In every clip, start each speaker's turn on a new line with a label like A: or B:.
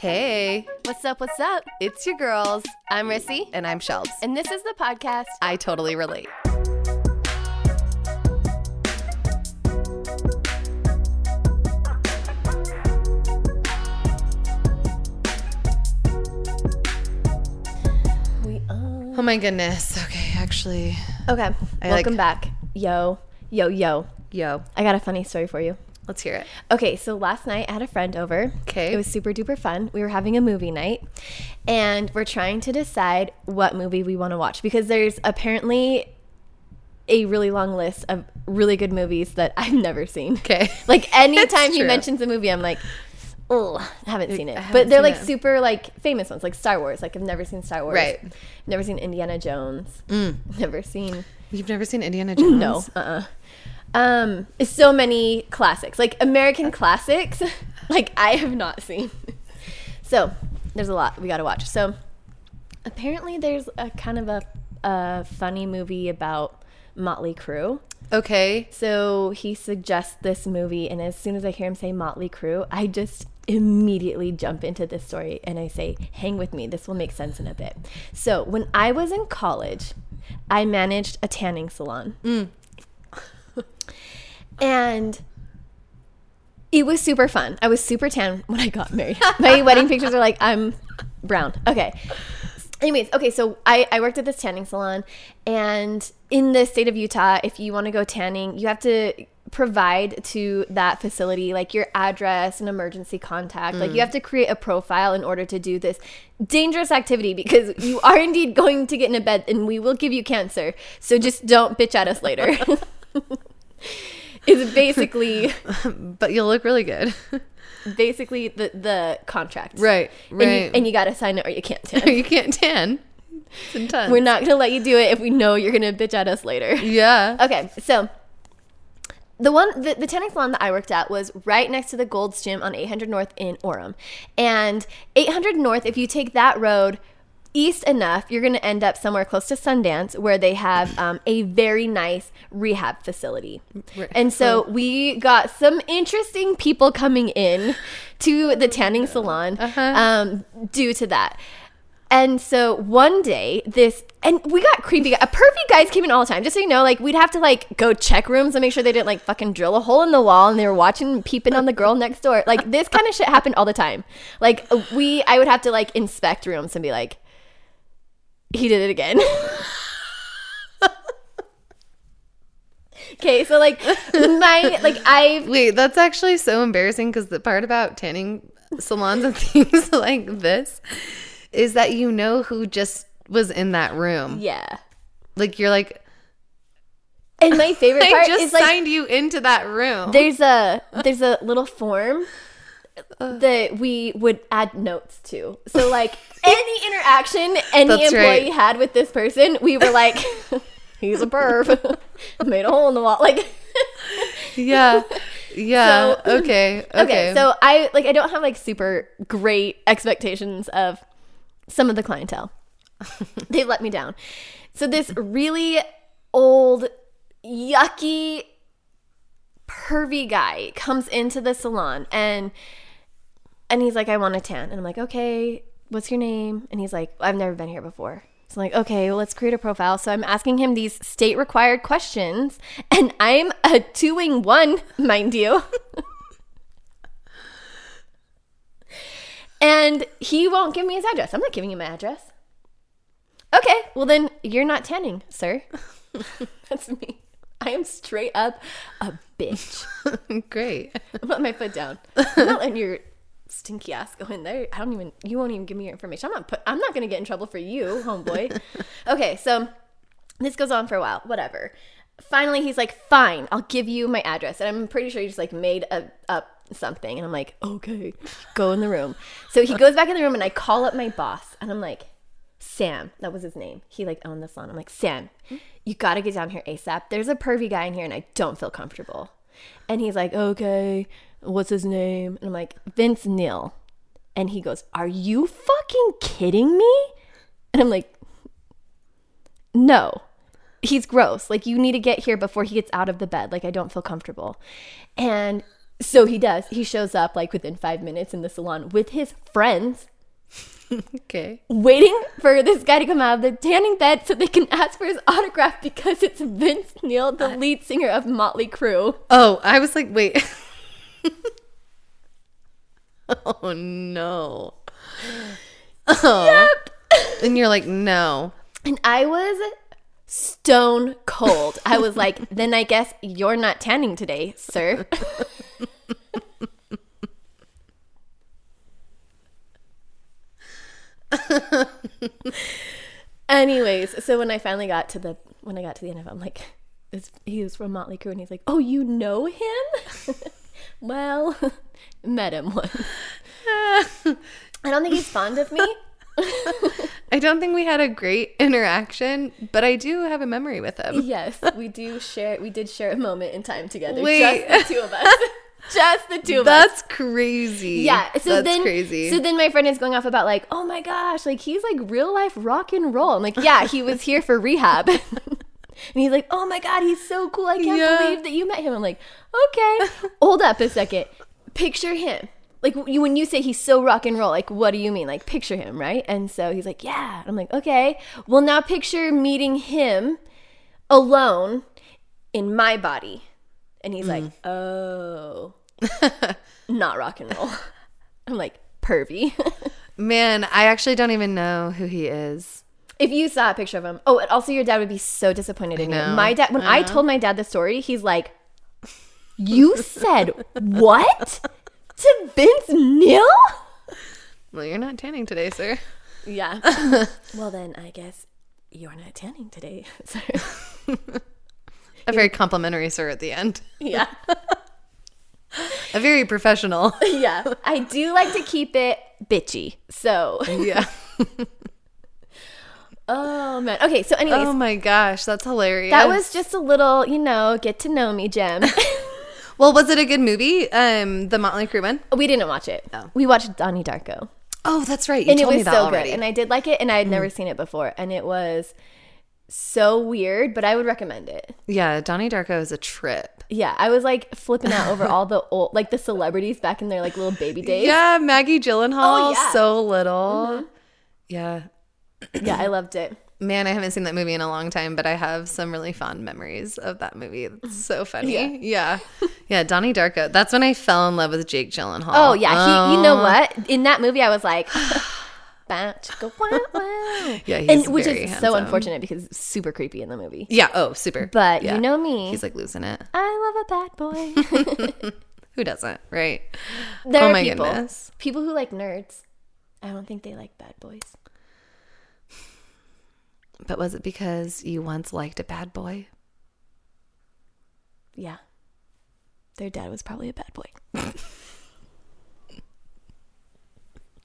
A: Hey,
B: What's up? What's up?
A: it's your girls,
B: I'm Rissy,
A: and I'm Shelbs.
B: and this is the podcast.
A: I totally relate.
B: We are.
A: Oh my goodness. Okay, actually,
B: Okay,
A: I
B: welcome
A: like-
B: back. Yo, yo, yo.
A: yo,
B: I got a funny story for you.
A: Let's hear it.
B: Okay, so last night I had a friend over.
A: Okay.
B: It was super duper fun. We were having a movie night and we're trying to decide what movie we want to watch because there's apparently a really long list of really good movies that I've never seen.
A: Okay.
B: Like anytime he mentions a movie, I'm like, oh, I haven't seen it.
A: Haven't
B: But they're like
A: it.
B: super like famous ones, like Star Wars. Like I've never seen Star Wars.
A: Right.
B: Never seen Indiana Jones. Never seen.
A: You've never seen Indiana Jones?
B: No. Uh. uh Um. So many classics, like American classics. like I have not seen. so there's a lot we got to watch. So apparently there's a kind of a a funny movie about Motley Crue.
A: Okay.
B: So he suggests this movie, and as soon as I hear him say Motley Crue, I just immediately jump into this story and I say, hang with me, this will make sense in a bit. So when I was in college, I managed a tanning salon. and it was super fun. I was super tan when I got married. My wedding pictures are like, I'm brown. Okay. Anyways, okay, so I, I worked at this tanning salon, and in the state of Utah, if you want to go tanning, you have to provide to that facility like your address and emergency contact. Like you mm. have to create a profile in order to do this dangerous activity because you are indeed going to get in a bed and we will give you cancer. So just don't bitch at us later. is basically
A: But you'll look really good.
B: basically the the contract.
A: right.
B: And you,
A: Right.
B: and you got to sign it or you can't tan.
A: you can't tan. It's intense.
B: We're not going to let you do it if we know you're going to bitch at us later.
A: yeah.
B: Okay, so the one the, the tanning salon that I worked at was right next to the Gold's Gym on 800 North in Orem. And 800 North, if you take that road east enough, you're going to end up somewhere close to Sundance where they have um, a very nice rehab facility.
A: Right.
B: And so we got some interesting people coming in to the tanning salon um, due to that. And so one day, this and we got creepy. A pervy guys came in all the time. Just so you know, like we'd have to like go check rooms and make sure they didn't like fucking drill a hole in the wall and they were watching peeping on the girl next door. Like this kind of shit happened all the time. Like we, I would have to like inspect rooms and be like, he did it again. okay, so like my like I
A: Wait, that's actually so embarrassing because the part about tanning salons and things like this is that you know who just was in that room.
B: yeah.
A: Like you're like,
B: And my favorite
A: I
B: part
A: just
B: is like
A: you into that room.
B: there's a there's a little form that we would add notes to. So like any interaction any
A: That's
B: employee
A: right.
B: had with this person, we were like, he's a perv. Made a hole in the wall. Like
A: yeah. Yeah.
B: So-
A: okay. Okay.
B: okay, so I like I don't have like super great expectations of some of the clientele. they let me down. So this really old, yucky, pervy guy comes into the salon and and he's like, I want a tan. And I'm like, okay, what's your name? And he's like, I've never been here before. So I'm like, okay, well, let's create a profile. So I'm asking him these state required questions, and I'm a two wing one, mind you. and he won't give me his address. I'm not giving you my address. Okay, well, then you're not tanning, sir. That's me. I am straight up a bitch.
A: Great.
B: I'm putting my foot down. I'm not letting your stinky ass go in there. I don't even. You won't even give me your information. I'm not put. I'm not gonna get in trouble for you, homeboy. okay, so this goes on for a while. Whatever. Finally, he's like, "Fine, I'll give you my address." And I'm pretty sure he just like made a, up something. And I'm like, "Okay, go in the room." So he goes back in the room, and I call up my boss, and I'm like, Sam, that was his name. He like owned the salon. I'm like, Sam, you gotta get down here ASAP. There's a pervy guy in here and I don't feel comfortable. And he's like, okay, what's his name? And I'm like, Vince Neil. And he goes, Are you fucking kidding me? And I'm like, No. He's gross. Like, you need to get here before he gets out of the bed. Like, I don't feel comfortable. And So he does. He shows up like within five minutes in the salon with his friends,
A: Okay.
B: waiting for this guy to come out of the tanning bed so they can ask for his autograph because it's Vince Neil, the lead singer of Motley Crue.
A: Oh, I was like, wait. oh no. Oh. And you're like, no.
B: And I was stone cold. I was like, then I guess you're not tanning today, sir. Anyways, so when I finally got to the when I got to the end of it, I'm like, it's, he was from Motley Crue, and he's like, "Oh, you know him? Well, met him once. I don't think he's fond of me.
A: I don't think we had a great interaction, but I do have a memory with him.
B: yes, we do share. We did share a moment in time together.
A: Wait.
B: Just the two of us. Just the two of us.
A: That's crazy.
B: Yeah. So
A: That's
B: then,
A: crazy.
B: So then my friend is going off about like, oh my gosh, like he's like real life rock and roll. I'm like, yeah, he was here for rehab. And he's like, oh my god, he's so cool. I can't
A: Yeah.
B: believe that you met him. I'm like, okay, hold up a second. Picture him. Like you, when you say he's so rock and roll, like what do you mean? Like picture him, right? And so he's like, yeah. I'm like, okay. Well, now picture meeting him alone in my body. And he's like, mm-hmm. oh, not rock and roll. I'm like, pervy.
A: Man, I actually don't even know who he is.
B: If you saw a picture of him, oh, and also your dad would be so disappointed in you. My dad, when I told my dad the story, he's like, you said what to Vince Neil?
A: Well, you're not tanning today, sir.
B: Yeah. well, then I guess you're not tanning today. sir.
A: A very complimentary sir at the end.
B: yeah.
A: A very professional.
B: Yeah. I do like to keep it bitchy. So,
A: yeah.
B: Oh man. Okay. So, anyways,
A: Oh my gosh, that's hilarious.
B: that was just a little, you know, get to know me, Jim.
A: Well, was it a good movie? Um, the Motley Crue one.
B: we didn't watch it.
A: Oh.
B: We watched Donnie Darko.
A: Oh, that's right. You
B: and it
A: told
B: was
A: me that
B: so
A: already.
B: good. And I did like it, and I had never seen it before, and it was so weird. But I would recommend it.
A: yeah, Donnie Darko is a trip.
B: Yeah, I was like flipping out over all the old, like the celebrities back in their like little baby days.
A: Yeah, Maggie Gyllenhaal,
B: Oh, yeah.
A: so little. Yeah.
B: Yeah, I loved it.
A: Man, I haven't seen that movie in a long time, but I have some really fond memories of that movie. It's so funny. Yeah. Yeah, Donnie Darko. That's when I fell in love with Jake Gyllenhaal.
B: Oh yeah, he. You know
A: Oh.
B: what? In that movie, I was like, "Bow, wow, wow."
A: Yeah, he's
B: and which is so unfortunate because it's super creepy in the movie.
A: Yeah, oh, super.
B: But
A: Yeah.
B: you know me,
A: He's like losing it.
B: I love a bad boy.
A: Who doesn't, right?
B: there
A: Oh
B: are
A: my
B: people,
A: goodness.
B: people who like nerds. I don't think they like bad boys.
A: But was it because you once liked a bad boy?
B: Yeah, their dad was probably a bad boy.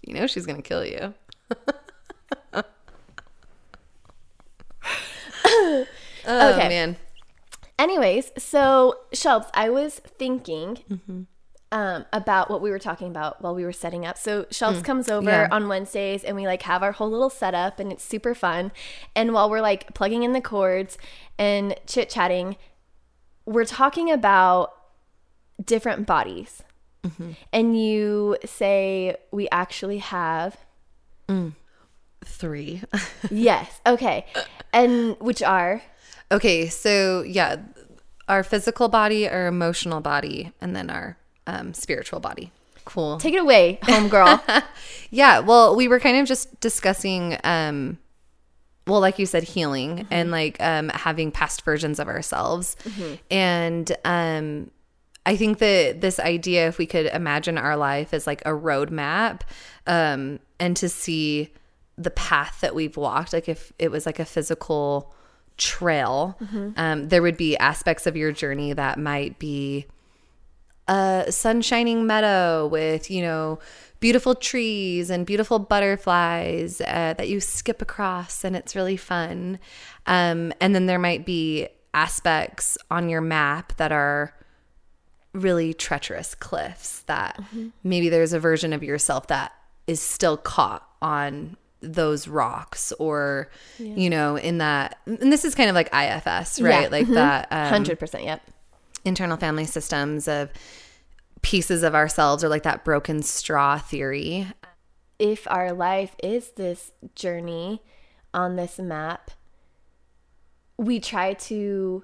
A: You know she's gonna kill you. oh
B: Okay.
A: man.
B: Anyways, so Shelbs, I was thinking
A: Mm-hmm.
B: Um, about what we were talking about while we were setting up. So Shelbs comes over
A: Mm. yeah.
B: on Wednesdays and we like have our whole little setup and it's super fun. And while we're like plugging in the cords and chit chatting, we're talking about different bodies.
A: Mm-hmm.
B: And you say we actually have
A: Three.
B: yes, okay, and which are
A: okay, so yeah, our physical body, our emotional body, and then our um, spiritual body. Cool.
B: take it away, homegirl.
A: Yeah, well, we were kind of just discussing um well, like you said healing and like um having past versions of ourselves. And um I think that this idea if we could imagine our life as like a roadmap um and to see the path that we've walked like if it was like a physical trail um there would be aspects of your journey that might be a sun shining meadow with you know beautiful trees and beautiful butterflies uh, that you skip across and it's really fun um, and then there might be aspects on your map that are really treacherous cliffs that maybe there's a version of yourself that is still caught on those rocks or you know in that and this is kind of like ifs right
B: Yeah.
A: like that um,
B: Hundred percent. Yep.
A: Internal family systems of pieces of ourselves or like that broken straw theory.
B: if our life is this journey on this map, we try to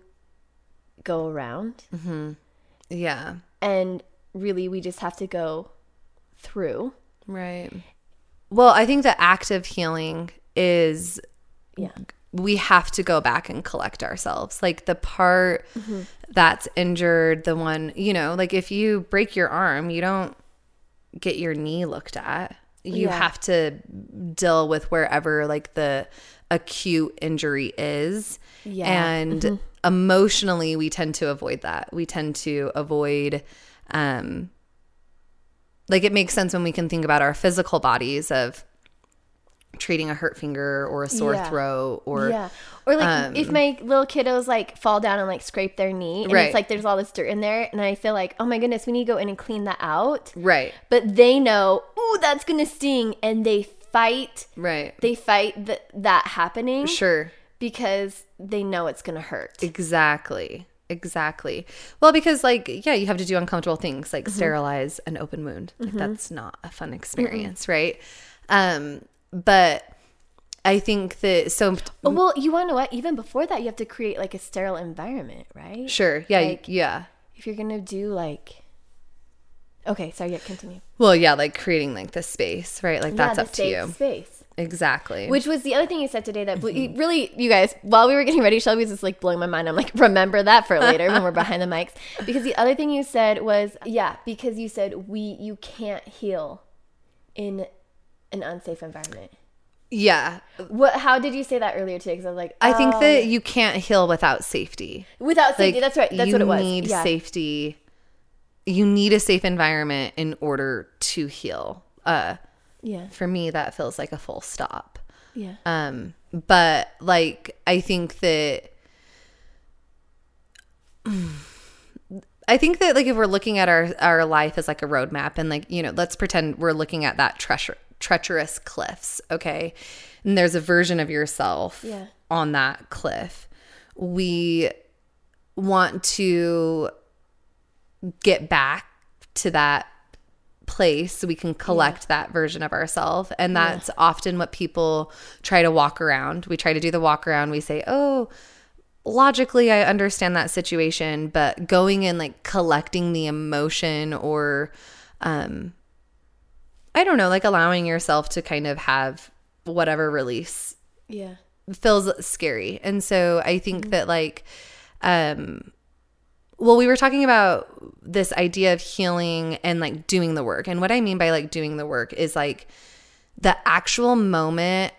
B: go around mm-hmm.
A: Yeah.
B: and really we just have to go through.
A: Right. Well, I think the act of healing is
B: Yeah.
A: We have to go back and collect ourselves. Like the part that's injured, the one, you know, like if you break your arm, you don't get your knee looked at. You
B: Yeah.
A: have to deal with wherever like the acute injury is.
B: Yeah.
A: And emotionally we tend to avoid that. We tend to avoid um like it makes sense when we can think about our physical bodies of treating a hurt finger or a sore
B: Yeah.
A: throat or
B: yeah. Or like if my little kiddos like fall down and like scrape their knee and
A: Right.
B: it's like there's all this dirt in there and I feel like, oh my goodness, we need to go in and clean that out.
A: right
B: But they know, oh that's gonna sting and they fight
A: right
B: they fight th- that happening
A: sure
B: because they know it's gonna hurt.
A: exactly exactly well because like yeah you have to do uncomfortable things
B: Mm-hmm.
A: like sterilize an open wound like that's not a fun experience right um but i think that so
B: Oh, well, you want to know what? Even before that, you have to create like a sterile environment, right?
A: sure yeah
B: Like-
A: yeah
B: If you're gonna do like, okay, sorry, yeah, continue.
A: well yeah like creating like the space right like that's
B: yeah,
A: up to you
B: Space.
A: exactly
B: Which was the other thing you said today that we- mm-hmm. really, you guys, while we were getting ready, Shelby was just like blowing my mind. I'm like, remember that for later when we're behind the mics. Because the other thing you said was, yeah, because you said we, you can't heal in an unsafe environment.
A: yeah
B: What? How did you say that earlier today? Because I was like,
A: i think
B: oh,
A: that you can't heal without safety
B: without safety.
A: like
B: that's right. That's what it was.
A: You need
B: yeah.
A: safety you need a safe environment in order to heal uh
B: Yeah.
A: for me that feels like a full stop
B: Yeah.
A: um but like i think that I think that like if we're looking at our our life as like a roadmap and like you know let's pretend we're looking at that treacher- treacherous cliffs okay? And there's a version of yourself
B: Yeah.
A: on that cliff. We want to get back to that place so we can collect that version of ourselves and that's often what people try to walk around. We try to do the walk around. We say oh logically I understand that situation, but going and like collecting the emotion or um I don't know, like allowing yourself to kind of have whatever release
B: Yeah.
A: feels scary. And so I think that like um well we were talking about this idea of healing and like doing the work. And what I mean by like doing the work is like the actual moment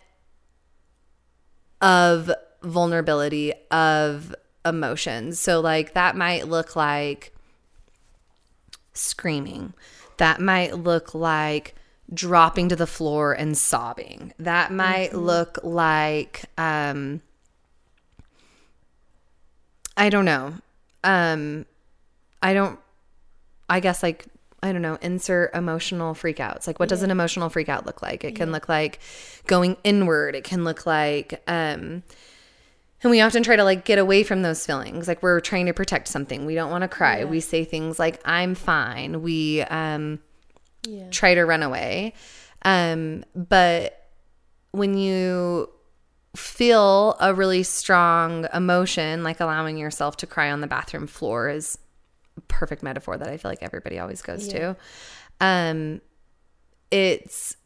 A: of vulnerability of emotions. So like that might look like screaming. That might look like dropping to the floor and sobbing. That might look like um I don't know. Um I don't I guess like I don't know, insert emotional freakouts. Like what does an emotional freakout look like? It can look like going inward. It can look like um and we often try to like get away from those feelings. Like we're trying to protect something. We don't want to cry. We say things like I'm fine. We um
B: Yeah.
A: try to run away. Um, but when you feel a really strong emotion, like allowing yourself to cry on the bathroom floor is a perfect metaphor that I feel like everybody always goes to. Um, it's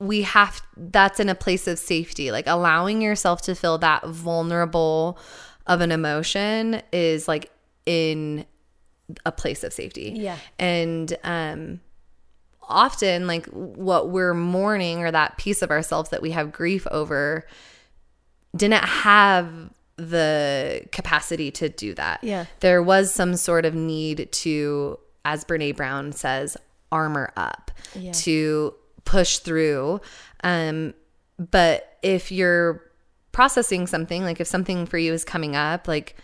A: we have that's in a place of safety like allowing yourself to feel that vulnerable of an emotion is like in a place of safety
B: Yeah.
A: and um often like what we're mourning or that piece of ourselves that we have grief over didn't have the capacity to do that
B: Yeah.
A: there was some sort of need to as brene brown says armor up
B: Yeah.
A: to push through um but if you're processing something like if something for you is coming up like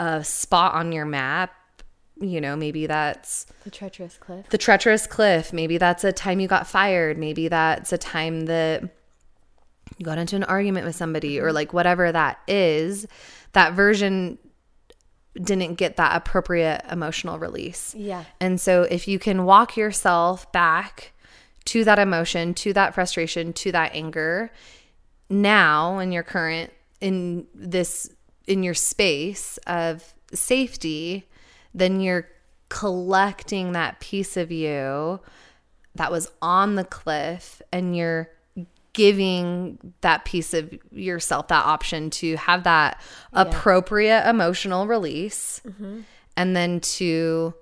A: a spot on your map you know maybe that's
B: The treacherous cliff.
A: the treacherous cliff maybe that's a time you got fired maybe that's a time that you got into an argument with somebody or mm-hmm. like whatever that is that version didn't get that appropriate emotional release.
B: Yeah.
A: And so if you can walk yourself back to that emotion, to that frustration, to that anger, now in your current in this in your space of safety, then you're collecting that piece of you that was on the cliff and you're giving that piece of yourself that option to have that appropriate emotional release and then to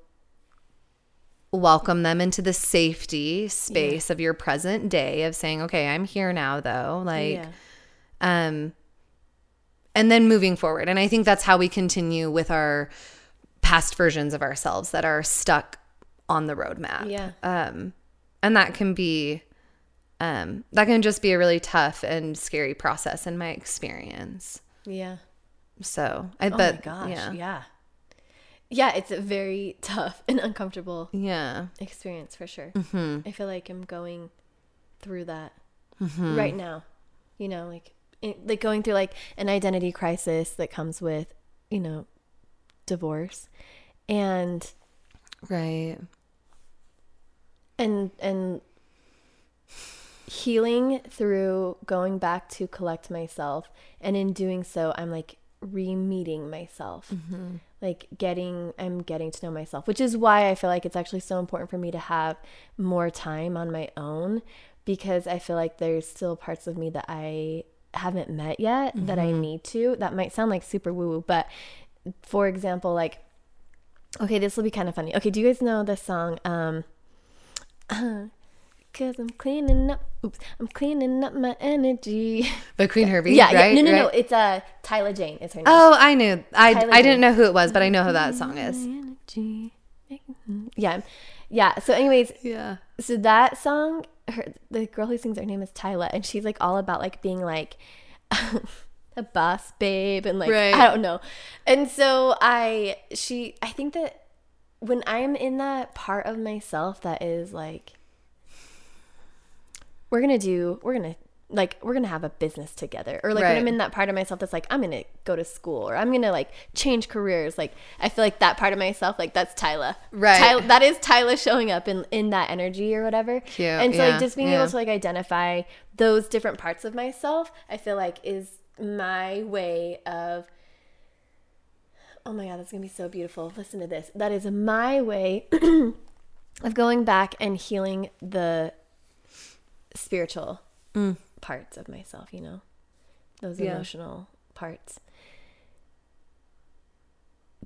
A: welcome them into the safety space of your present day of saying okay i'm here now though like
B: yeah.
A: um and then moving forward and i think that's how we continue with our past versions of ourselves that are stuck on the roadmap
B: Yeah.
A: um and that can be um that can just be a really tough and scary process in my experience
B: Yeah.
A: so i
B: Oh
A: bet
B: my gosh.
A: yeah
B: Yeah. yeah. it's a very tough and uncomfortable
A: yeah
B: experience for sure.
A: Mm-hmm.
B: I feel like I'm going through that right now. You know, like it, like going through like an identity crisis that comes with, you know, divorce, and
A: right.
B: and and healing through going back to collect myself, and in doing so, I'm like re-meeting myself. Mm-hmm. like getting i'm getting to know myself which is why i feel like it's actually so important for me to have more time on my own because i feel like there's still parts of me that i haven't met yet that i need to that might sound like super woo woo but for example like okay this will be kind of funny okay do you guys know the song um Cause I'm cleaning up. Oops, I'm cleaning up my energy.
A: but queen herbie
B: Yeah,
A: right
B: yeah. No, no, no.
A: Right?
B: It's uh Tyler Jane. Is her name.
A: oh i knew i
B: Tyler
A: i didn't know who it was but i know who that song is
B: Energy. Yeah, yeah. So, anyways,
A: yeah
B: so that song, her the girl who sings her name is Tyla, and she's like all about like being like a boss babe and like
A: Right.
B: I don't know. And so I she I think that when I'm in that part of myself that is like we're gonna do we're gonna like we're gonna have a business together. Or like when i'm in that part of myself that's like i'm gonna go to school or i'm gonna like change careers. Like i feel like that part of myself like that's tyla.
A: Right.
B: Tyla, that is tyla showing up in in that energy or whatever.
A: Cute,
B: and so
A: yeah,
B: like just being
A: yeah.
B: able to like identify those different parts of myself i feel like is my way of oh my god that's gonna be so beautiful. Listen to this. That is my way of going back and healing the spiritual mm. Parts of myself you know? Those
A: Yeah.
B: emotional parts.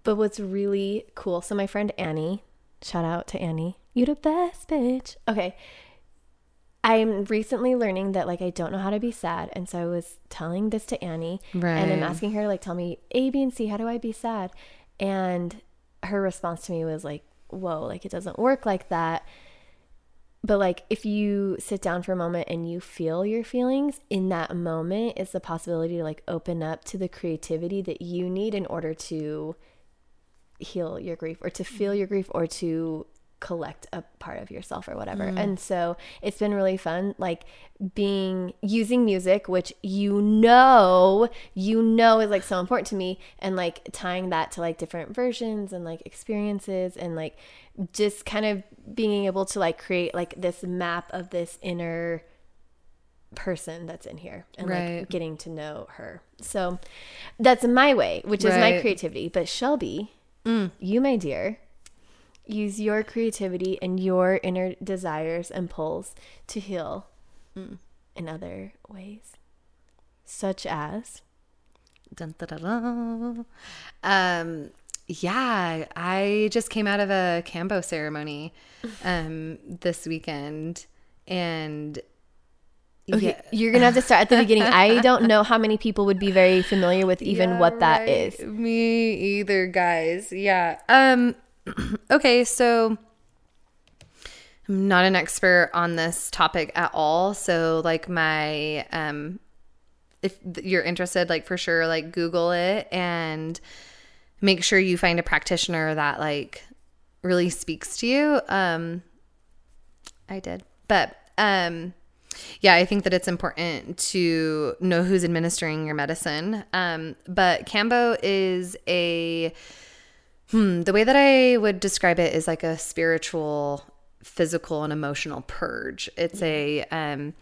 B: But what's really cool so my friend annie shout out to annie. You the best bitch. Okay. I'm recently learning that like i don't know how to be sad and so i was telling this to annie and i'm asking her like tell me a b and c how do i be sad? And her response to me was like whoa like it doesn't work like that but like if you sit down for a moment and you feel your feelings in that moment it's the possibility to like open up to the creativity that you need in order to heal your grief or to feel mm-hmm. your grief or to collect a part of yourself or whatever. Mm. And so it's been really fun like being using music which you know you know is like so important to me and like tying that to like different versions and like experiences and like just kind of being able to like create like this map of this inner person that's in here and
A: Right.
B: like getting to know her. So that's my way, which is my creativity. But Shelby, mm. you, my dear, use your creativity and your inner desires and pulls to heal in other ways, such as
A: Dun, da, da, da. Um, yeah, I just came out of a Kambo ceremony um, this weekend, and
B: Okay,
A: yeah,
B: you're gonna have to start at the beginning. I don't know how many people would be very familiar with even
A: Yeah,
B: what that
A: right.
B: is.
A: Me either, guys. Yeah. Um. okay, so I'm not an expert on this topic at all. So, like, my um, if you're interested, like for sure, like Google it and make sure you find a practitioner that like really speaks to you. Um, I did, but um, yeah, I think that it's important to know who's administering your medicine. Um, but Kambo is a Hmm, the way that I would describe it is like a spiritual, physical, and emotional purge. It's a um,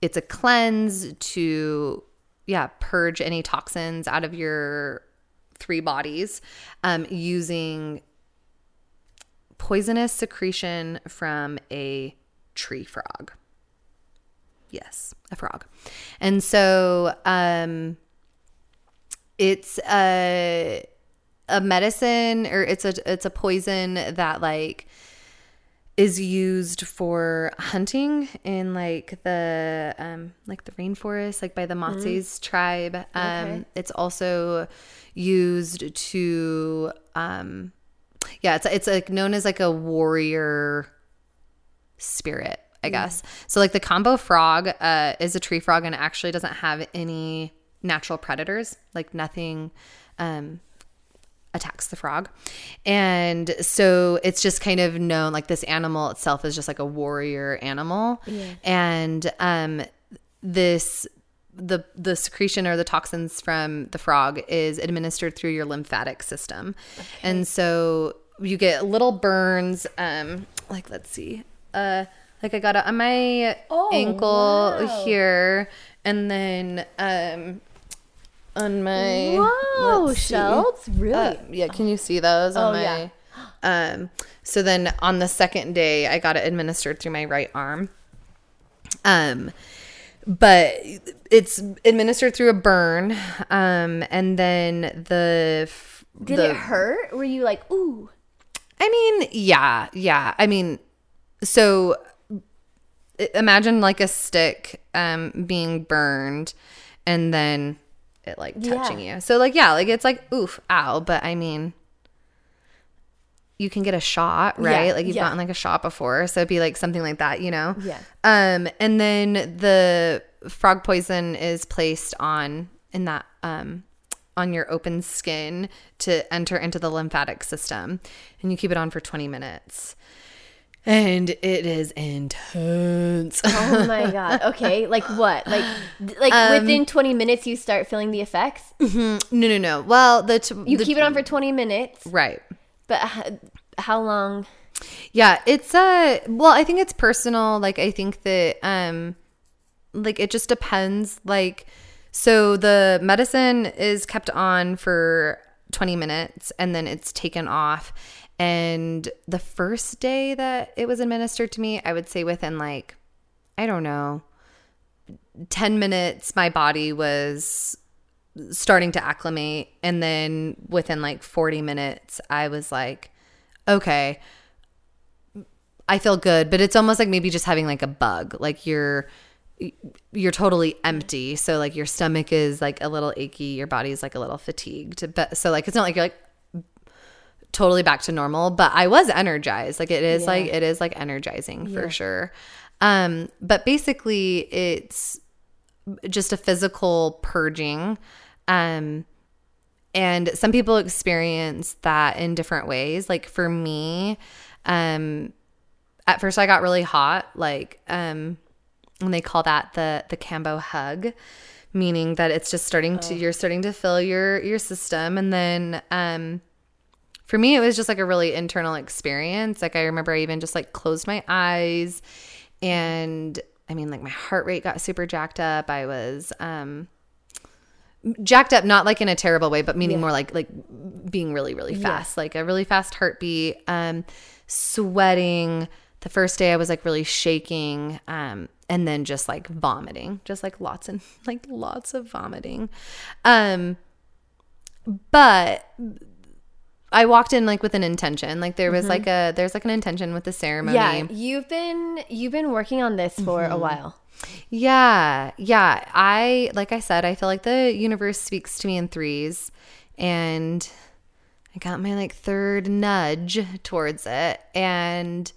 A: it's a cleanse to yeah purge any toxins out of your three bodies um, using poisonous secretion from a tree frog. Yes, a frog. And so um, it's a a medicine or it's a it's a poison that like is used for hunting in like the um like the rainforest like by the Matses tribe. Um
B: Okay.
A: it's also used to um yeah, it's it's like known as like a warrior spirit, I guess. So like the Kambo frog uh, is a tree frog and actually doesn't have any natural predators, like nothing um, attacks the frog. And so it's just kind of known like this animal itself is just like a warrior animal. And um, this the the secretion or the toxins from the frog is administered through your lymphatic system. And so you get little burns um like let's see. Uh like I got it on my
B: Oh,
A: ankle
B: wow.
A: here and then um on my
B: Whoa,
A: see.
B: shelves? Really?
A: Uh, yeah, can you see those on
B: Oh,
A: my
B: yeah.
A: um so then on the second day I got it administered through my right arm. Um but it's administered through a burn um and then the f-
B: Did
A: the,
B: it hurt? Were you like, ooh?
A: I mean, yeah, yeah. I mean, so imagine like a stick um being burned and then it like touching you. So like yeah, like it's like oof, ow, but I mean you can get a shot, right?
B: Yeah,
A: like you've
B: yeah.
A: gotten like a shot before, so it'd be like something like that, you know?
B: Yeah.
A: Um and then the frog poison is placed on in that um on your open skin to enter into the lymphatic system and you keep it on for 20 minutes. And it is intense.
B: Oh my god. Okay, like what? Like, like
A: Um,
B: within 20 minutes you start feeling the effects.
A: no, no, no. Well, the t-
B: You
A: the-
B: keep it on for 20 minutes,
A: right.
B: but h- how long?
A: Yeah, it's uh well, I think it's personal. Like I think that um like it just depends like so the medicine is kept on for 20 minutes and then it's taken off and the first day that it was administered to me, I would say within like I don't know 10 minutes my body was starting to acclimate and then within like 40 minutes I was like okay I feel good, but it's almost like maybe just having like a bug. Like you're you're totally empty. So like your stomach is like a little achy, your body's like a little fatigued. But so like it's not like you're like totally back to normal, but I was energized. Like it is
B: Yeah.
A: like it is like energizing for sure. Um but basically it's just a physical purging. Um and some people experience that in different ways. Like for me, um at first I got really hot, like um and they call that the the kambo hug, meaning that it's just starting to you're starting to fill your your system and then um for me it was just like a really internal experience. Like I remember I even just like closed my eyes and I mean like my heart rate got super jacked up. I was um jacked up not like in a terrible way but meaning more like like being really really fast like a really fast heartbeat um sweating the first day i was like really shaking um and then just like vomiting just like lots and like lots of vomiting um but i walked in like with an intention like there was like a there's like an intention with the ceremony
B: Yeah, you've been you've been working on this for
A: Mm-hmm.
B: a while.
A: Yeah. Yeah. I, like I said, I feel like the universe speaks to me in threes and I got my like third nudge towards it. And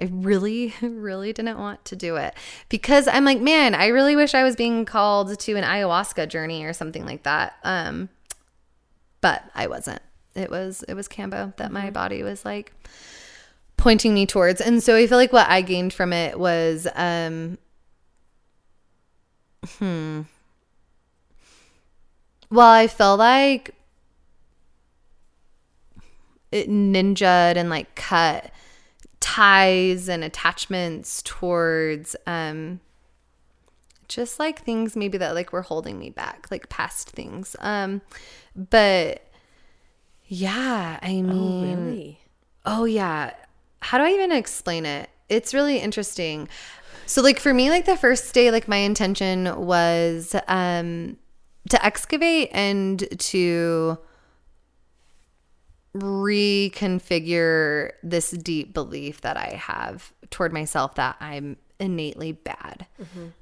A: I really, really didn't want to do it because I'm like, man, I really wish I was being called to an ayahuasca journey or something like that. Um, but I wasn't. It was, it was Kambo that my body was like pointing me towards. And so I feel like what I gained from it was, um, Hmm. Well, I felt like it ninja'd and like cut ties and attachments towards um just like things maybe that like were holding me back like past things um but yeah i mean
B: Really?
A: Oh yeah. How do I even explain it? It's really interesting. So like for me like the first day like my intention was um to excavate and to reconfigure this deep belief that I have toward myself that I'm innately bad.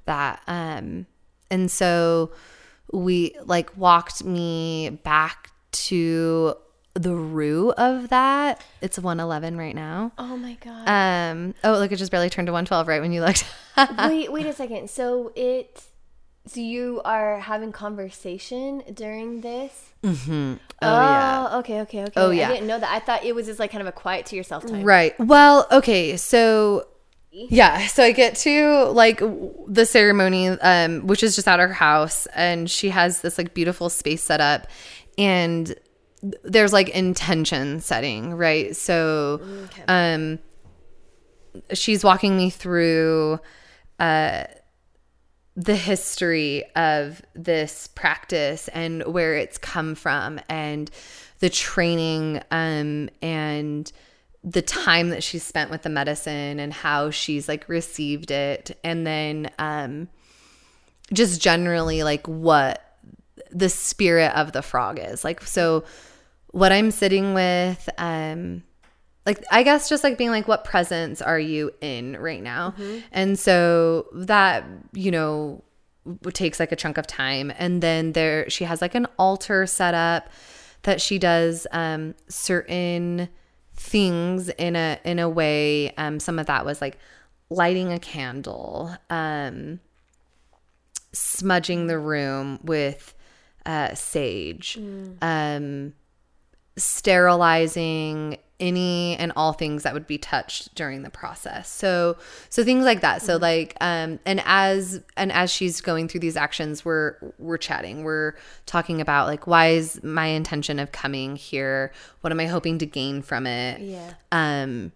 A: That um and so we like walked me back to the root of that. It's 111 right now.
B: Oh my god.
A: Um oh look it just barely turned to 112 right when you looked.
B: wait, wait a second. So it so you are having conversation during this?
A: mm-hmm.
B: Oh,
A: Oh yeah.
B: okay, okay, okay.
A: Oh, yeah.
B: I didn't know that. I thought it was just like kind of a quiet to yourself time.
A: Right. Well, okay. So yeah, so I get to like the ceremony um which is just at her house and she has this like beautiful space set up and there's like intention setting, right? So
B: Okay.
A: um she's walking me through uh the history of this practice and where it's come from and the training um and the time that she's spent with the medicine and how she's like received it and then um just generally like what the spirit of the frog is like so what i'm sitting with um like i guess just like being like what presence are you in right now? And so that you know takes like a chunk of time. And then there she has like an altar set up that she does um certain things in a in a way um some of that was like lighting a candle um smudging the room with uh sage. Um sterilizing any and all things that would be touched during the process. So so things like that. So like um and as and as she's going through these actions we're we're chatting. We're talking about like why is my intention of coming here? What am i hoping to gain from it?
B: Yeah.
A: um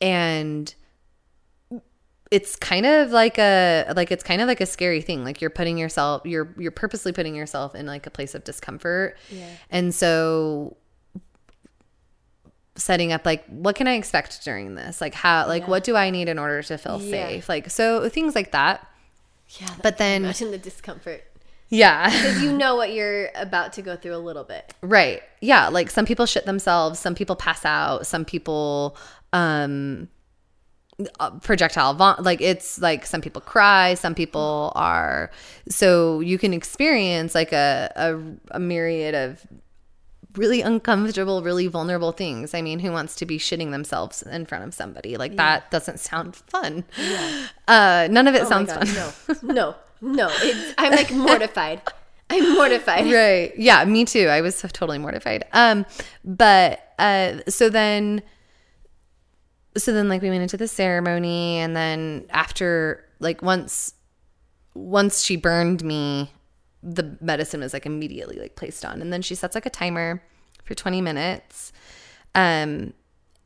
A: and it's kind of like a like it's kind of like a scary thing. Like you're putting yourself you're you're purposely putting yourself in like a place of discomfort.
B: Yeah.
A: and so setting up like what can i expect during this like how like
B: Yeah.
A: what do i need in order to feel
B: Yeah.
A: safe like so things like that
B: Yeah.
A: but then
B: imagine the discomfort.
A: yeah
B: Because you know what you're about to go through a little bit.
A: Right. Yeah. Like some people shit themselves, some people pass out, some people um uh, projectile vom- like it's like some people cry some people are so you can experience like a, a a myriad of really uncomfortable really vulnerable things. I mean who wants to be shitting themselves in front of somebody? Like that doesn't sound fun. Uh none of it
B: Oh
A: sounds
B: God,
A: fun.
B: no, no, no. It's, I'm like mortified. I'm mortified.
A: right. Yeah me too. I was totally mortified. Um but uh so then so then like we went into the ceremony and then after like once once she burned me the medicine was like immediately like placed on. And then she sets like a timer for 20 minutes. Um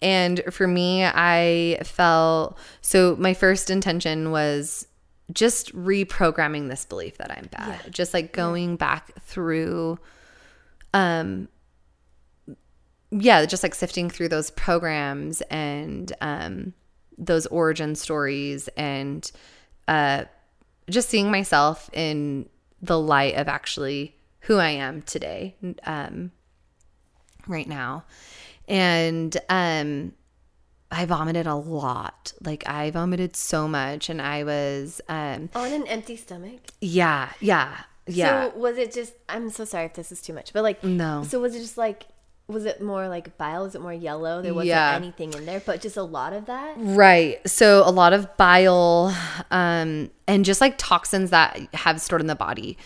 A: and for me i felt so my first intention was just reprogramming this belief that i'm bad. Just like going back through um yeah just like sifting through those programs and um those origin stories and uh just seeing myself in the light of actually who I am today um right now and um I vomited a lot like I vomited so much and I was um
B: On an empty stomach.
A: yeah yeah yeah
B: So was it just? I'm so sorry if this is too much, but like,
A: No.
B: So was it just like? Was it more like bile? Was it more yellow? There wasn't
A: Yeah.
B: anything in there, but just a lot of that.
A: Right. So a lot of bile um and just like toxins that have stored in the body.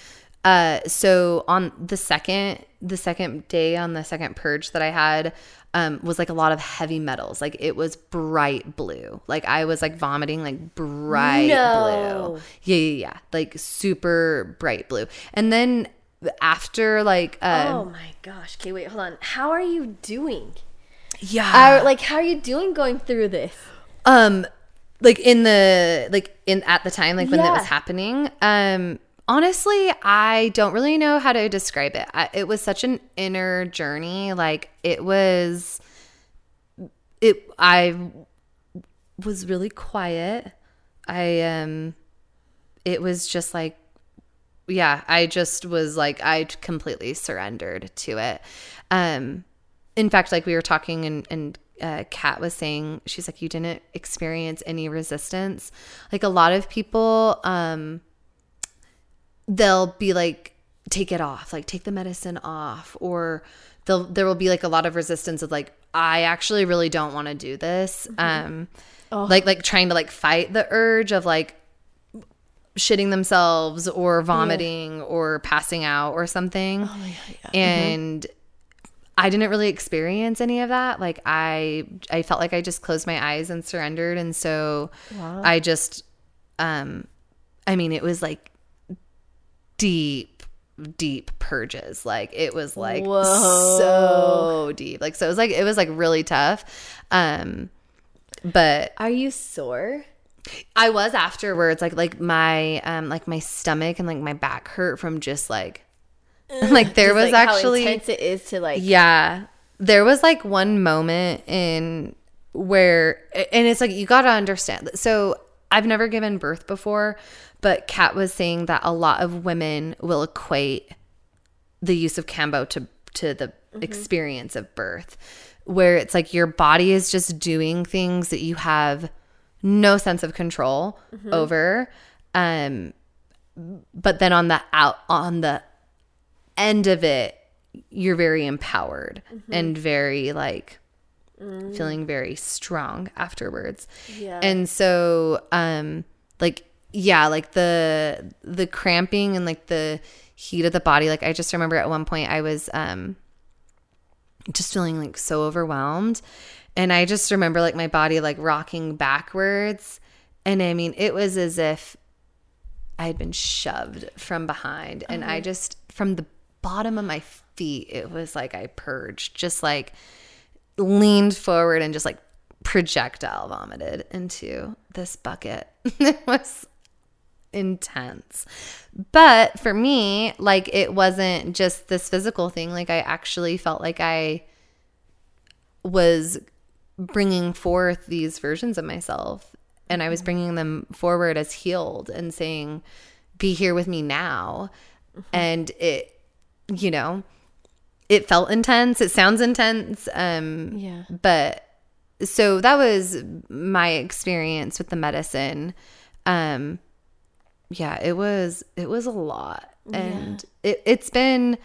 A: Uh so on the second the second day on the second purge that I had um was like a lot of heavy metals. Like it was bright blue. Like I was like vomiting like bright
B: No.
A: blue. Yeah, yeah, yeah. Like super bright blue. And then after like uh
B: oh my gosh. Okay, wait, hold on. How are you doing?
A: Yeah.
B: Like, how are you doing going through this?
A: um like in the like in at the time like when that was happening um honestly i don't really know how to describe it I, it was such an inner journey like it was it i was really quiet i um it was just like yeah i just was like i completely surrendered to it. Um in fact like we were talking and and uh, kat was saying she's like you didn't experience any resistance. Like a lot of people um they'll be like take it off like take the medicine off or they'll there will be like a lot of resistance of like i actually really don't want to do this um like like trying to like fight the urge of like shitting themselves or vomiting or passing out or something
B: Oh god, yeah.
A: and I didn't really experience any of that. Like I I felt like I just closed my eyes and surrendered and so
B: Wow.
A: I just um I mean it was like deep deep purges. Like it was like
B: Whoa.
A: so deep. Like so it was like it was like really tough. Um but
B: Are you sore?
A: I was afterwards like like my um like my stomach and like my back hurt from just like like there
B: Just,
A: was
B: like,
A: actually
B: how intense it is to like
A: yeah. There was like one moment in where, and it's like, you got to understand. So I've never given birth before, but Kat was saying that a lot of women will equate the use of Kambo to, to the experience of birth, where it's like your body is just doing things that you have no sense of control over. Um, but then on the out, on the end of it, you're very empowered and very like feeling very strong afterwards.
B: Yeah.
A: And so um like yeah, like the the cramping and like the heat of the body, like I just remember at one point I was um just feeling like so overwhelmed and I just remember like my body like rocking backwards and I mean it was as if I had been shoved from behind and I uh-huh. just from the bottom of my feet it was like I purged just like leaned forward and just like projectile vomited into this bucket. it was intense. But for me, like it wasn't just this physical thing. Like I actually felt like I was bringing forth these versions of myself and I was bringing them forward as healed and saying, be here with me now. And it, you know, it felt intense. It sounds intense. Um,
B: Yeah.
A: but so that was my experience with the medicine. Um, yeah, it was, it was a lot and it, it's been,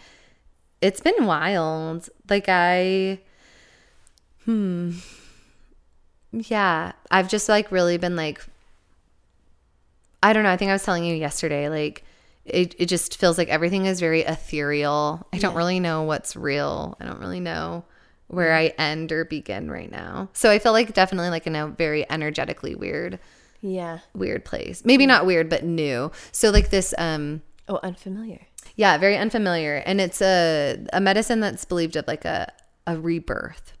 A: it's been wild. Like I, hmm, yeah, I've just like really been like, I don't know. I think I was telling you yesterday, like, it, it just feels like everything is very ethereal. I don't really know what's real. I don't really know where I end or begin right now. So I feel like definitely like in a very energetically weird,
B: Yeah.
A: weird place. Maybe not weird, but new. So like this, um,
B: Oh, unfamiliar.
A: yeah, very unfamiliar. And it's a, a medicine that's believed of like a, a rebirth.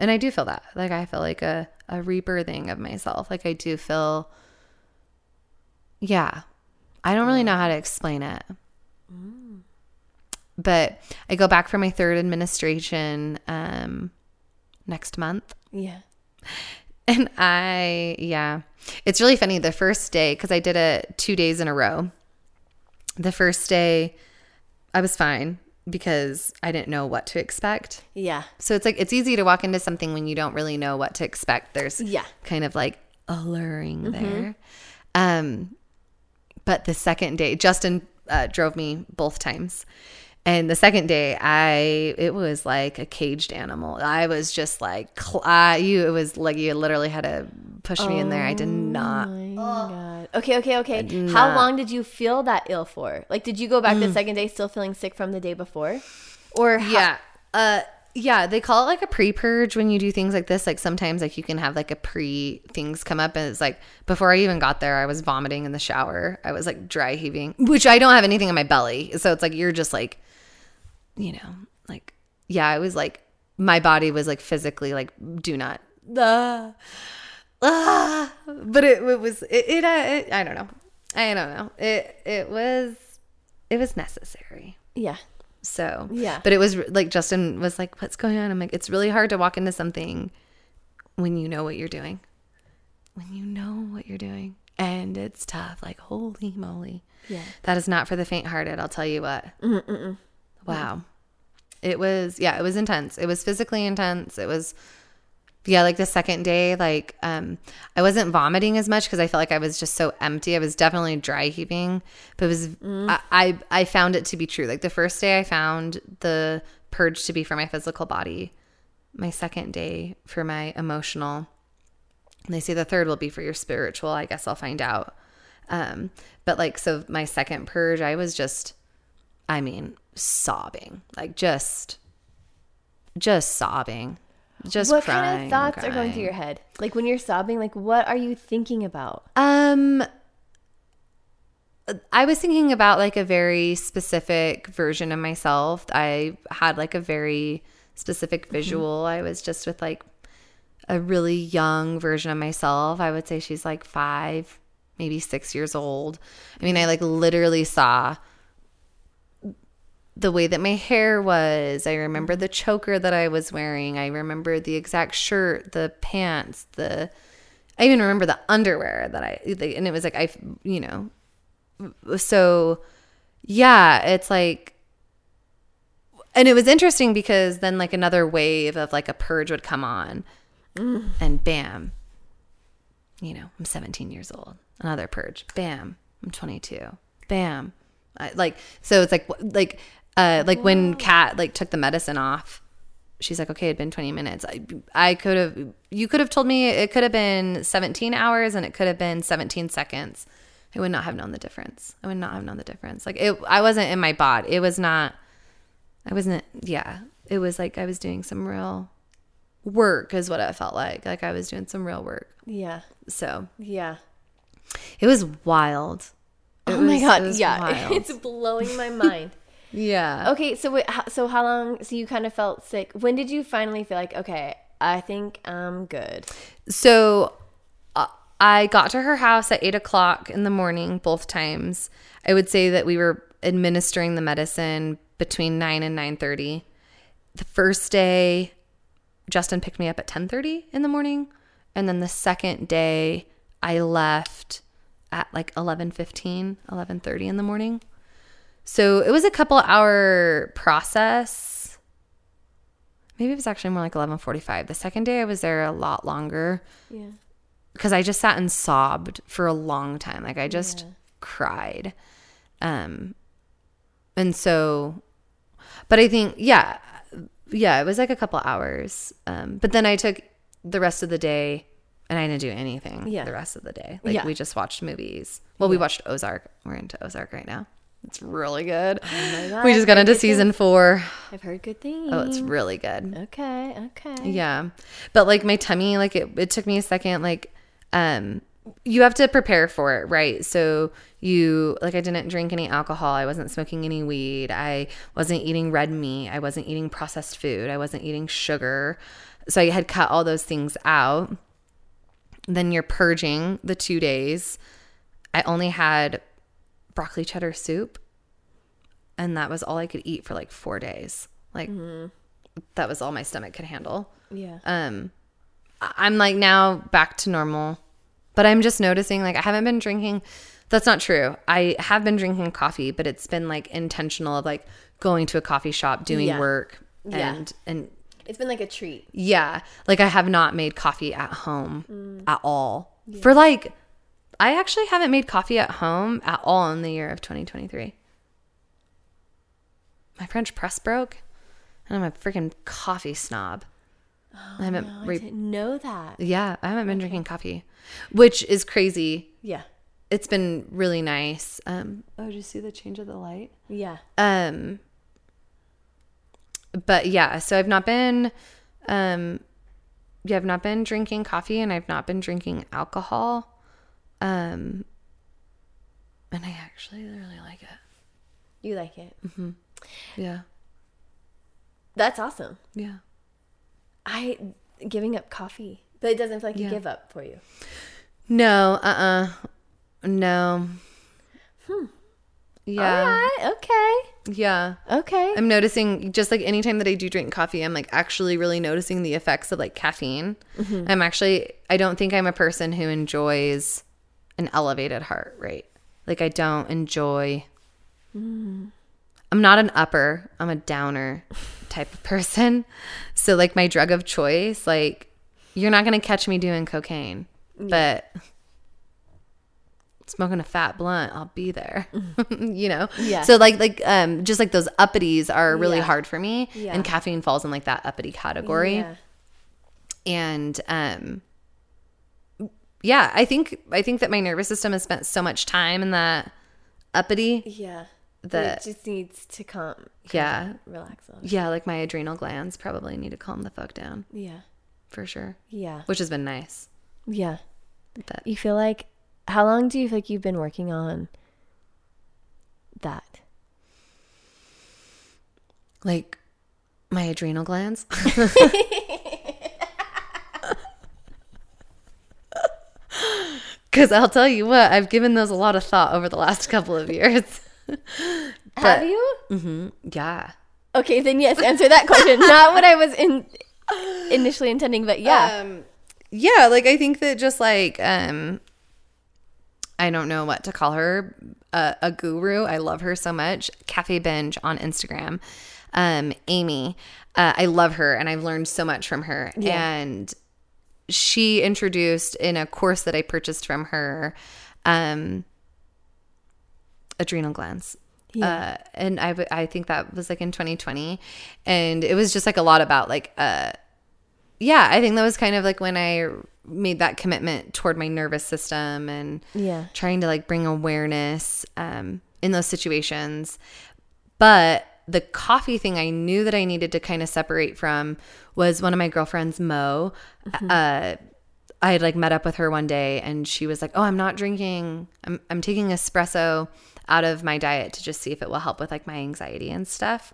A: And I do feel that. Like I feel like a, a rebirthing of myself. Like I do feel, yeah. I don't really know how to explain it. But I go back for my third administration um, next month.
B: Yeah.
A: And I, yeah, it's really funny. The first day, because I did it two days in a row. The first day, I was fine because I didn't know what to expect.
B: Yeah.
A: So it's like, it's easy to walk into something when you don't really know what to expect. There's
B: Yeah.
A: kind of like alluring there. Um, but the second day, Justin uh, drove me both times. And the second day, I it was like a caged animal. I was just like uh, you. It was like you literally had to push me in there. I did not.
B: Oh my god. Okay, okay, okay. How
A: not.
B: long did you feel that ill for? Like, did you go back
A: Mm.
B: the second day still feeling sick from the day before, or how-
A: Yeah. Uh yeah, they call it like a pre-purge when you do things like this. Like sometimes like you can have like a pre things come up and it's like before I even got there, I was vomiting in the shower. I was like dry heaving, which I don't have anything in my belly. So it's like you're just like you know, like yeah, I was like my body was like physically like do not ah, ah. but it, it was it, it, uh, it I don't know. I don't know. It it was it was necessary.
B: Yeah.
A: so
B: Yeah.
A: but it was like Justin was like what's going on? I'm like it's really hard to walk into something when you know what you're doing. When you know what you're doing. And it's tough. Like holy moly.
B: Yeah.
A: that is not for the faint-hearted i'll tell you what. Wow it was yeah it was intense it was physically intense it was yeah like the second day like um i wasn't vomiting as much because i felt like i was just so empty i was definitely dry heaving but it was I, I i found it to be true like the first day i found the purge to be for my physical body my second day for my emotional and they say the third will be for your spiritual. I guess I'll find out. Um, but like, so my second purge, I was just, I mean, sobbing, like just, just sobbing, just
B: what
A: crying.
B: kind of thoughts are going through your head? Like when you're sobbing, like what are you thinking about?
A: Um, I was thinking about like a very specific version of myself. I had like a very specific visual. I was just with like a really young version of myself. I would say she's like five, maybe six years old. I mean, I like literally saw the way that my hair was. I remember the choker that I was wearing. I remember the exact shirt, the pants, the I even remember the underwear that I and it was like I you know so yeah, it's like and it was interesting because then like another wave of like a purge would come on mm. and bam you know i'm 17 years old. Another purge. Bam i'm 22 bam. I, like so it's like like uh like when kat like took the medicine off she's like okay it'd been 20 minutes i i could have you could have told me it could have been 17 hours and it could have been 17 seconds i would not have known the difference i would not have known the difference like it i wasn't in my body it was not i wasn't yeah it was like i was doing some real work is what it felt like like i was doing some real work
B: Yeah.
A: so
B: Yeah.
A: it was wild It
B: oh my god.
A: it
B: Yeah.
A: wild.
B: It's blowing my mind.
A: Yeah
B: okay, so wait, so how long so you kind of felt sick? When did you finally feel like, okay, I think I'm good?
A: So uh, I got to her house at eight o'clock in the morning, both times. I would say that we were administering the medicine between nine and nine thirty. The first day, Justin picked me up at ten thirty in the morning, and then the second day, I left at like 11.15 11.30 in the morning so it was a couple hour process maybe it was actually more like 11.45 the second day i was there a lot longer
B: Yeah.
A: because I just sat and sobbed for a long time. Like I just cried. Um and so but I think yeah, yeah, it was like a couple hours. Um but then I took the rest of the day and I didn't do anything
B: Yeah.
A: the rest of the day. Like
B: Yeah.
A: we just watched movies. Well, we watched Ozark. We're into Ozark right now. It's really good.
B: God,
A: we just got into season 4.
B: I've heard good things.
A: Oh, it's really good.
B: okay. Okay.
A: Yeah. But like my tummy, like it, it took me a second, like, um, you have to prepare for it, right? So you, like, I didn't drink any alcohol. I wasn't smoking any weed. I wasn't eating red meat. I wasn't eating processed food. I wasn't eating sugar. So I had cut all those things out. Then you're purging the two days. I only had broccoli cheddar soup, and that was all I could eat for like four days. Like, that was all my stomach could handle
B: Yeah.
A: um i'm like now back to normal but i'm just noticing like i haven't been drinking that's not true i have been drinking coffee but it's been like intentional of like going to a coffee shop doing
B: Yeah.
A: work
B: Yeah.
A: and and
B: It's been like a treat.
A: yeah like i have not made coffee at home at all for like i actually haven't made coffee at home at all in the year of 2023 my french press broke and i'm a freaking coffee snob i haven't
B: No,
A: re-
B: I didn't know that.
A: yeah, I haven't been drinking coffee, which is crazy.
B: Yeah.
A: It's been really nice. Um, oh, did you see the change of the light?
B: Yeah.
A: Um, but yeah, so I've not been, um, yeah, I've not been drinking coffee and I've not been drinking alcohol. Um, and I actually really like it.
B: You like it.
A: Yeah,
B: That's awesome.
A: yeah.
B: I giving up coffee, but it doesn't feel like
A: Yeah.
B: a give up for you.
A: No, uh uh No. Yeah.
B: All right. Okay.
A: Yeah.
B: Okay.
A: I'm noticing just like anytime that I do drink coffee, I'm like actually really noticing the effects of like caffeine. I'm actually, I don't think I'm a person who enjoys an elevated heart rate. Like, I don't enjoy, I'm not an upper, I'm a downer type of person. So, like, my drug of choice, like, you're not going to catch me doing cocaine, but smoking a fat blunt, I'll be there. you know?
B: Yeah.
A: So like like um just like those uppities are really
B: Yeah.
A: hard for me.
B: Yeah.
A: And caffeine falls in like that uppity category.
B: Yeah.
A: And um yeah, I think I think that my nervous system has spent so much time in that uppity.
B: Yeah.
A: That
B: it just needs to calm.
A: Yeah.
B: Relax on.
A: Yeah, like my adrenal glands probably need to calm the fuck down
B: Yeah.
A: for sure.
B: Yeah.
A: Which has been nice.
B: Yeah.
A: But
B: You feel like how long do you feel like you've been working on that?
A: like my adrenal glands. Because I'll tell you what, I've given those a lot of thought over the last couple of years.
B: Have you?
A: yeah.
B: Okay, then yes, answer that question. Not what I was in initially intending, but yeah.
A: Um, yeah, like I think that just like um, I don't know what to call her, uh, a guru. I love her so much. Cafe Binge on Instagram. Um, Amy, uh, I love her, and I've learned so much from her. And she introduced in a course that I purchased from her, um, adrenal glands. Uh, and I, w- I think that was like in 2020 and it was just like a lot about like uh yeah, I think that was kind of like when I made that commitment toward my nervous system and
B: Yeah.
A: trying to like bring awareness um, in those situations. But the coffee thing I knew that I needed to kind of separate from was one of my girlfriends, Mo. Uh, I had like met up with her one day and she was like, "Oh, I'm not drinking. I'm I'm taking espresso out of my diet to just see if it will help with like my anxiety and stuff."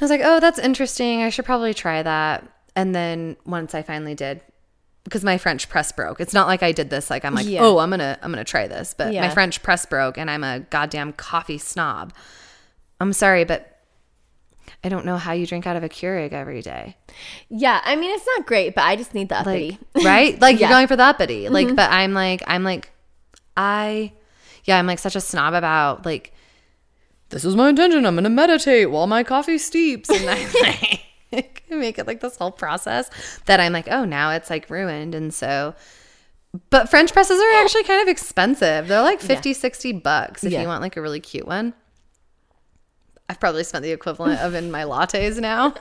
A: I was like, "Oh, that's interesting. I should probably try that." And then once I finally did, because my French press broke. It's not like I did this like I'm like,
B: Yeah.
A: "Oh, I'm gonna I'm gonna try this," but my French press broke, and I'm a goddamn coffee snob. I'm sorry, but I don't know how you drink out of a Keurig every day.
B: Yeah, I mean it's not great, but I just need the
A: like right? Like you're going for the uppity. Like mm-hmm. but i'm like i'm like i yeah i'm like such a snob about like this is my intention. I'm gonna meditate while my coffee steeps. And i like make it like this whole process that i'm like oh now it's like ruined. And so but french presses are actually kind of expensive. They're like 50 60 bucks if
B: Yeah.
A: you want like a really cute one i've probably spent the equivalent of in my lattes now.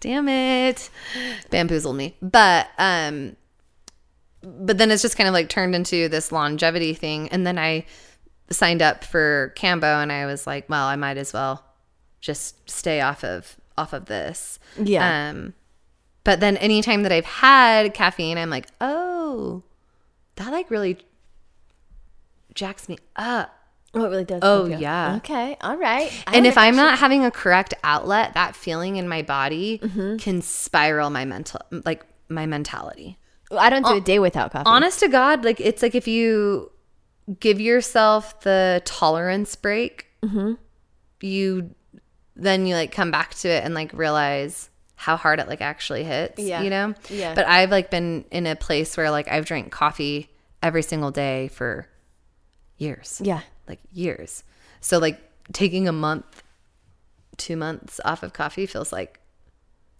A: Damn it. Bamboozled me. But um but then it's just kind of like turned into this longevity thing. And then i signed up for kambo and i was like well i might as well just stay off of off of this.
B: Yeah.
A: um but then anytime that i've had caffeine i'm like oh that like really jacks me up
B: Oh, it really does.
A: Oh, yeah.
B: Okay. All right. I
A: and if I'm not having a correct outlet, that feeling in my body
B: Mm-hmm.
A: can spiral my mental, like my mentality.
B: I don't do a day without coffee.
A: Honest to God, like it's like if you give yourself the tolerance break,
B: Mm-hmm.
A: you then you like come back to it and like realize how hard it like actually hits.
B: Yeah.
A: You know?
B: Yeah.
A: But I've like been in a place where like I've drank coffee every single day for years
B: yeah.
A: Like years. So like taking a month, two months off of coffee feels like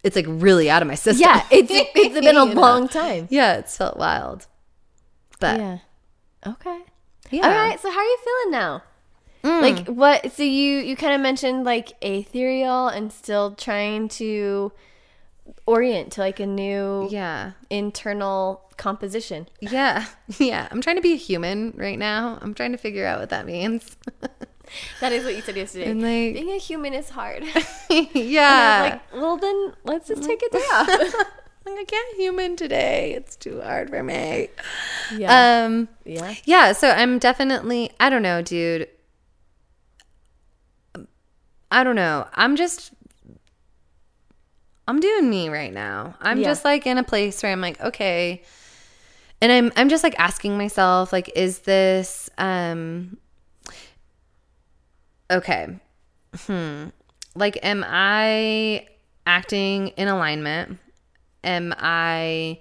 A: it's like really out of my system.
B: Yeah. It's it's been a
A: You know?
B: long time.
A: Yeah, it's felt wild. But
B: Yeah. Okay.
A: yeah,
B: All right. So how are you feeling now? Mm. Like what? So you you kind of mentioned like ethereal and still trying to orient to like a new
A: yeah,
B: internal composition.
A: yeah, yeah. I'm trying to be a human right now. I'm trying to figure out what that means.
B: That is what you said yesterday.
A: And, like-
B: Being a human is hard.
A: yeah,
B: like, well then let's just take a day off.
A: I can't human today. It's too hard for me.
B: yeah.
A: Um,
B: yeah.
A: Yeah, so I'm definitely I don't know, dude. I don't know. I'm just I'm doing me right now. I'm
B: Yeah.
A: just like in a place where I'm like, okay. And I'm I'm just like asking myself like is this um okay. Hmm. Like am I acting in alignment? Am I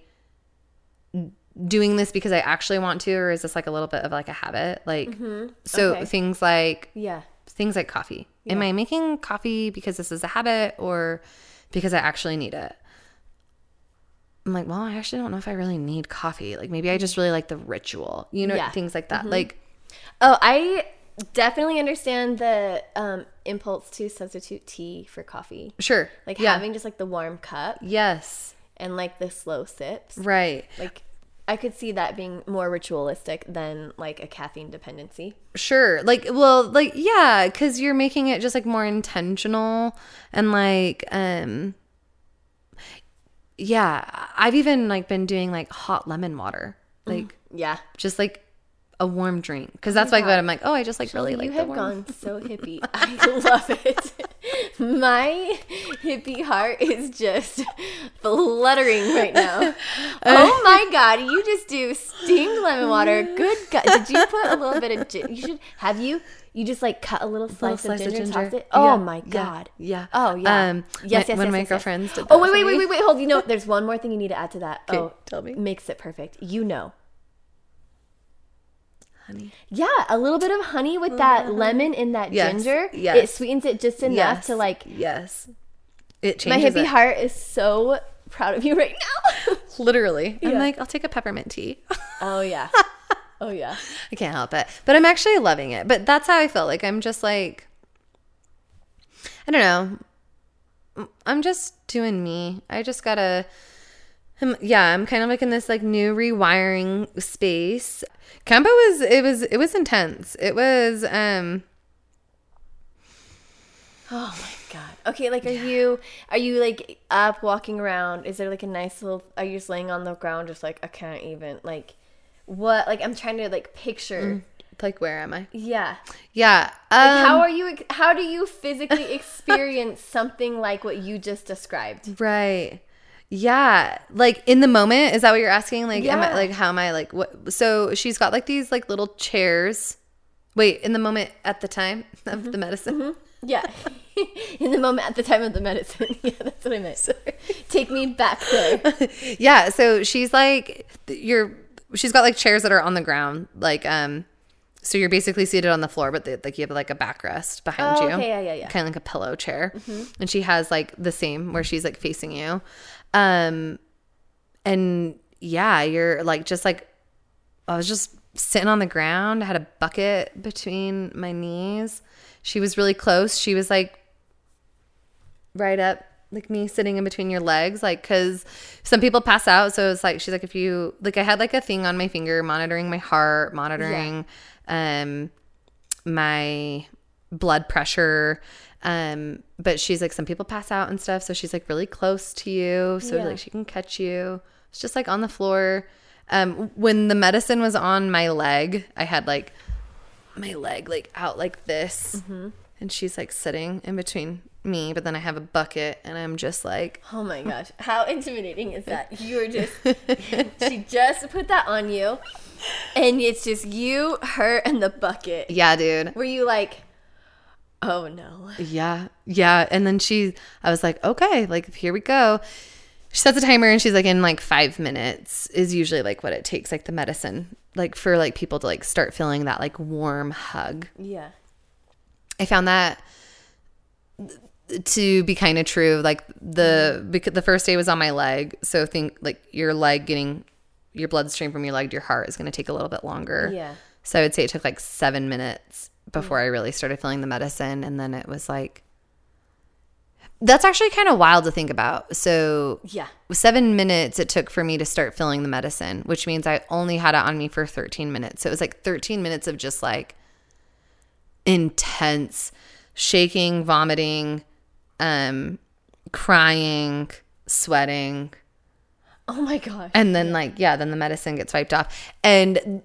A: doing this because I actually want to or is this like a little bit of like a habit? Like so
B: Mm-hmm. Okay.
A: things like
B: Yeah.
A: things like coffee. Am I making coffee because this is a habit or because I actually need it? I'm like, well, I actually don't know if I really need coffee. Like maybe I just really like the ritual, you know,
B: Yeah. Mm-hmm.
A: things like that. Like,
B: Oh, I definitely understand the um, impulse to substitute tea for coffee.
A: sure.
B: Like
A: yeah.
B: having just like the warm cup
A: yes.
B: and like the slow sips.
A: Right.
B: Like I could see that being more ritualistic than like a caffeine dependency.
A: Sure. Like, well, like, yeah, because you're making it just like more intentional and like, um, yeah, I've even like been doing like hot lemon water, like
B: Yeah.
A: just like a warm drink. Cause that's like what I'm like, oh, I just like really
B: you
A: like the
B: have gone so hippie. I love it. My hippie heart is just fluttering right now. Oh my god, you just do steamed lemon water. Good god. Did you put a little bit of ginger? You should have you you just like cut a little slice,
A: slice
B: of
A: of
B: ginger, and
A: ginger.
B: it. Oh
A: Yeah,
B: my god.
A: yeah.
B: Oh yeah.
A: Um,
B: yes,
A: my-
B: yes,
A: one
B: yes,
A: of my
B: yes,
A: girlfriends
B: yes.
A: did
B: Oh wait, wait, wait, wait, wait. Hold. You know, there's one more thing you need to add to that.
A: Okay,
B: oh,
A: tell me.
B: Makes it perfect. You know.
A: Honey.
B: Yeah, a little bit of honey with that lemon and that
A: Yes,
B: ginger. It sweetens it just enough
A: Yes.
B: to like
A: yes. It changes.
B: My hippie
A: it.
B: heart is so proud of you right now.
A: Literally. I'm like, I'll take a peppermint tea.
B: oh yeah. Oh yeah.
A: I can't help it. But I'm actually loving it. But that's how I feel. Like I'm just like I don't know. I'm just doing me. I just gotta um, yeah, I'm kind of like in this like new rewiring space. Kambo was it was it was intense. It was um
B: Oh my god. Okay, like are you are you like up walking around? Is there like a nice little are you just laying on the ground just like I can't even like what like I'm trying to like picture.
A: like where am I?
B: Yeah.
A: Yeah.
B: Like
A: Um,
B: how are you how do you physically experience something like what you just described?
A: Right. Yeah. Like in the moment, is that what you're asking? Like am I like how am I like what so she's got like these like little chairs. Wait, in the moment at the time of
B: Mm-hmm.
A: the medicine.
B: Yeah. In the moment at the time of the medicine. yeah, that's what I meant. Sorry. Take me back there.
A: yeah, so she's like you're she's got like chairs that are on the ground like um so you're basically seated on the floor but the, like you have like a backrest behind
B: Oh,
A: you.
B: okay, yeah, yeah, yeah.
A: Kind of like a pillow chair. And she has like the same where she's like facing you. Um and yeah, you're like just like I was just sitting on the ground. I had a bucket between my knees. She was really close. She was like right up, like me sitting in between your legs. Like, cause some people pass out. So it's like, she's like, if you, like, I had like a thing on my finger monitoring my heart, monitoring, um, my blood pressure. Um, but she's like, some people pass out and stuff. So she's like really close to you. So
B: Yeah.
A: like she can catch you. It's just like on the floor. Um, when the medicine was on my leg, I had like my leg like out like this. And she's like sitting in between me, but then I have a bucket and I'm just like,
B: Oh my gosh. How intimidating is that? You're just she just put that on you and it's just you, her, and the bucket.
A: yeah, dude.
B: Were you like, oh no.
A: Yeah. Yeah. And then she, I was like, okay, like, here we go. She sets a timer and she's like, in like five minutes is usually like what it takes, like the medicine, like for like people to like start feeling that like warm hug.
B: Yeah.
A: I found that to be kind of true. Like the mm-hmm. because the first day was on my leg, so think like your leg getting your bloodstream from your leg to your heart is going to take a little bit longer.
B: Yeah.
A: So I would say it took like seven minutes before I really started feeling the medicine, and then it was like that's actually kind of wild to think about. So
B: Yeah.
A: seven minutes it took for me to start feeling the medicine, which means I only had it on me for 13 minutes. So it was like 13 minutes of just like intense shaking, vomiting, um, crying, sweating.
B: Oh my God.
A: And then like, yeah, then the medicine gets wiped off. And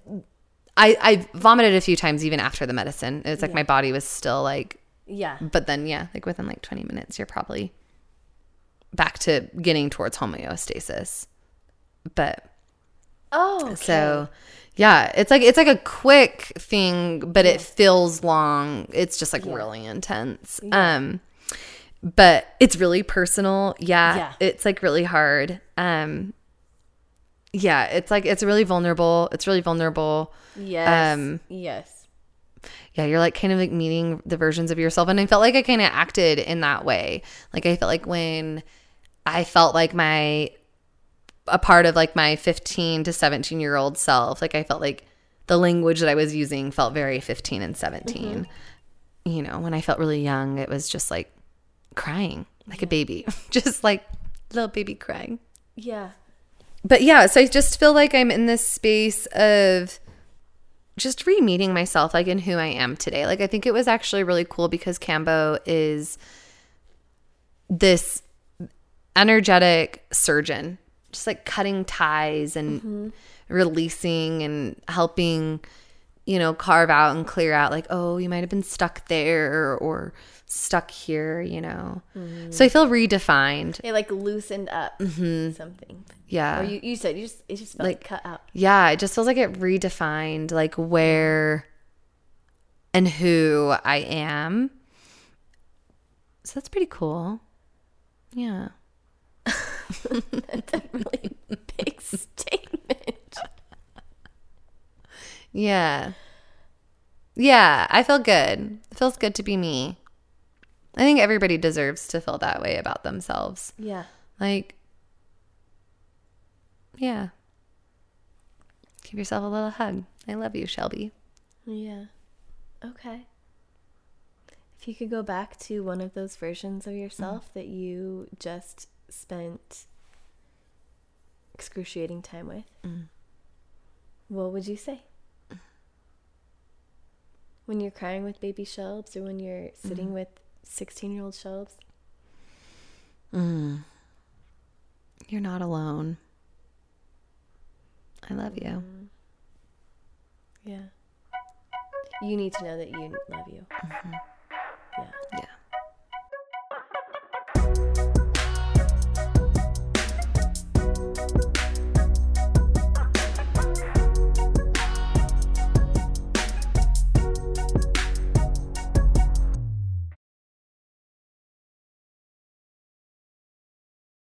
A: I, I vomited a few times even after the medicine. It's like my body was still like,
B: Yeah.
A: but then yeah, like within like 20 minutes, you're probably back to getting towards homeostasis. But
B: Oh, okay.
A: so yeah, it's like it's like a quick thing, but it feels long. It's just like really intense. Um but it's really personal. Yeah,
B: Yeah.
A: It's like really hard. Um yeah, it's like it's really vulnerable. It's really vulnerable.
B: yes,
A: um,
B: yes,
A: yeah, you're like kind of like meeting the versions of yourself. And I felt like I kind of acted in that way. Like I felt like when I felt like my a part of like my 15 to 17 year old self, like I felt like the language that I was using felt very 15 and 17. You know, when I felt really young, it was just like crying like a baby, just like little baby crying
B: yeah,
A: but yeah, so I just feel like I'm in this space of just re-meeting myself like in who I am today. Like I think it was actually really cool because Kambo is this energetic surgeon, just like cutting ties and mm-hmm. releasing and helping, you know, carve out and clear out like, oh, you might have been stuck there or stuck here, you know. Mm-hmm. So I feel redefined.
B: it like loosened up mm-hmm. something.
A: Yeah.
B: Or you, you said you just it just felt like, cut out.
A: yeah, it just feels like it redefined like where and who I am. So that's pretty cool. Yeah.
B: That's a really big statement.
A: Yeah. Yeah, I feel good. It feels good to be me. I think everybody deserves to feel that way about themselves.
B: Yeah.
A: Like, yeah. Give yourself a little hug. I love you, Shelby.
B: Yeah. Okay. If you could go back to one of those versions of yourself mm. that you just spent excruciating time with, mm. what would you say? When you're crying with baby Shelbs or when you're sitting mm-hmm. with 16 year old Shelbs? Mm.
A: You're not alone. I love you. Mm-hmm.
B: Yeah. You need to know that you love you. Mm-hmm. Yeah.
A: Yeah.